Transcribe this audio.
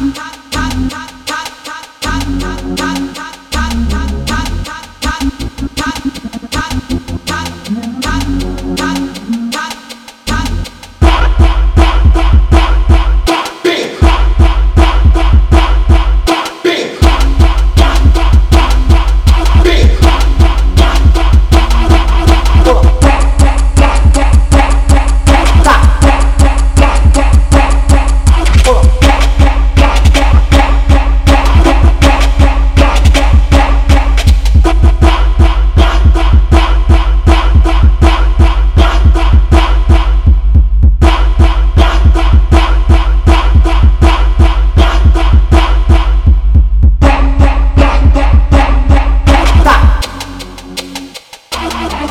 I'm.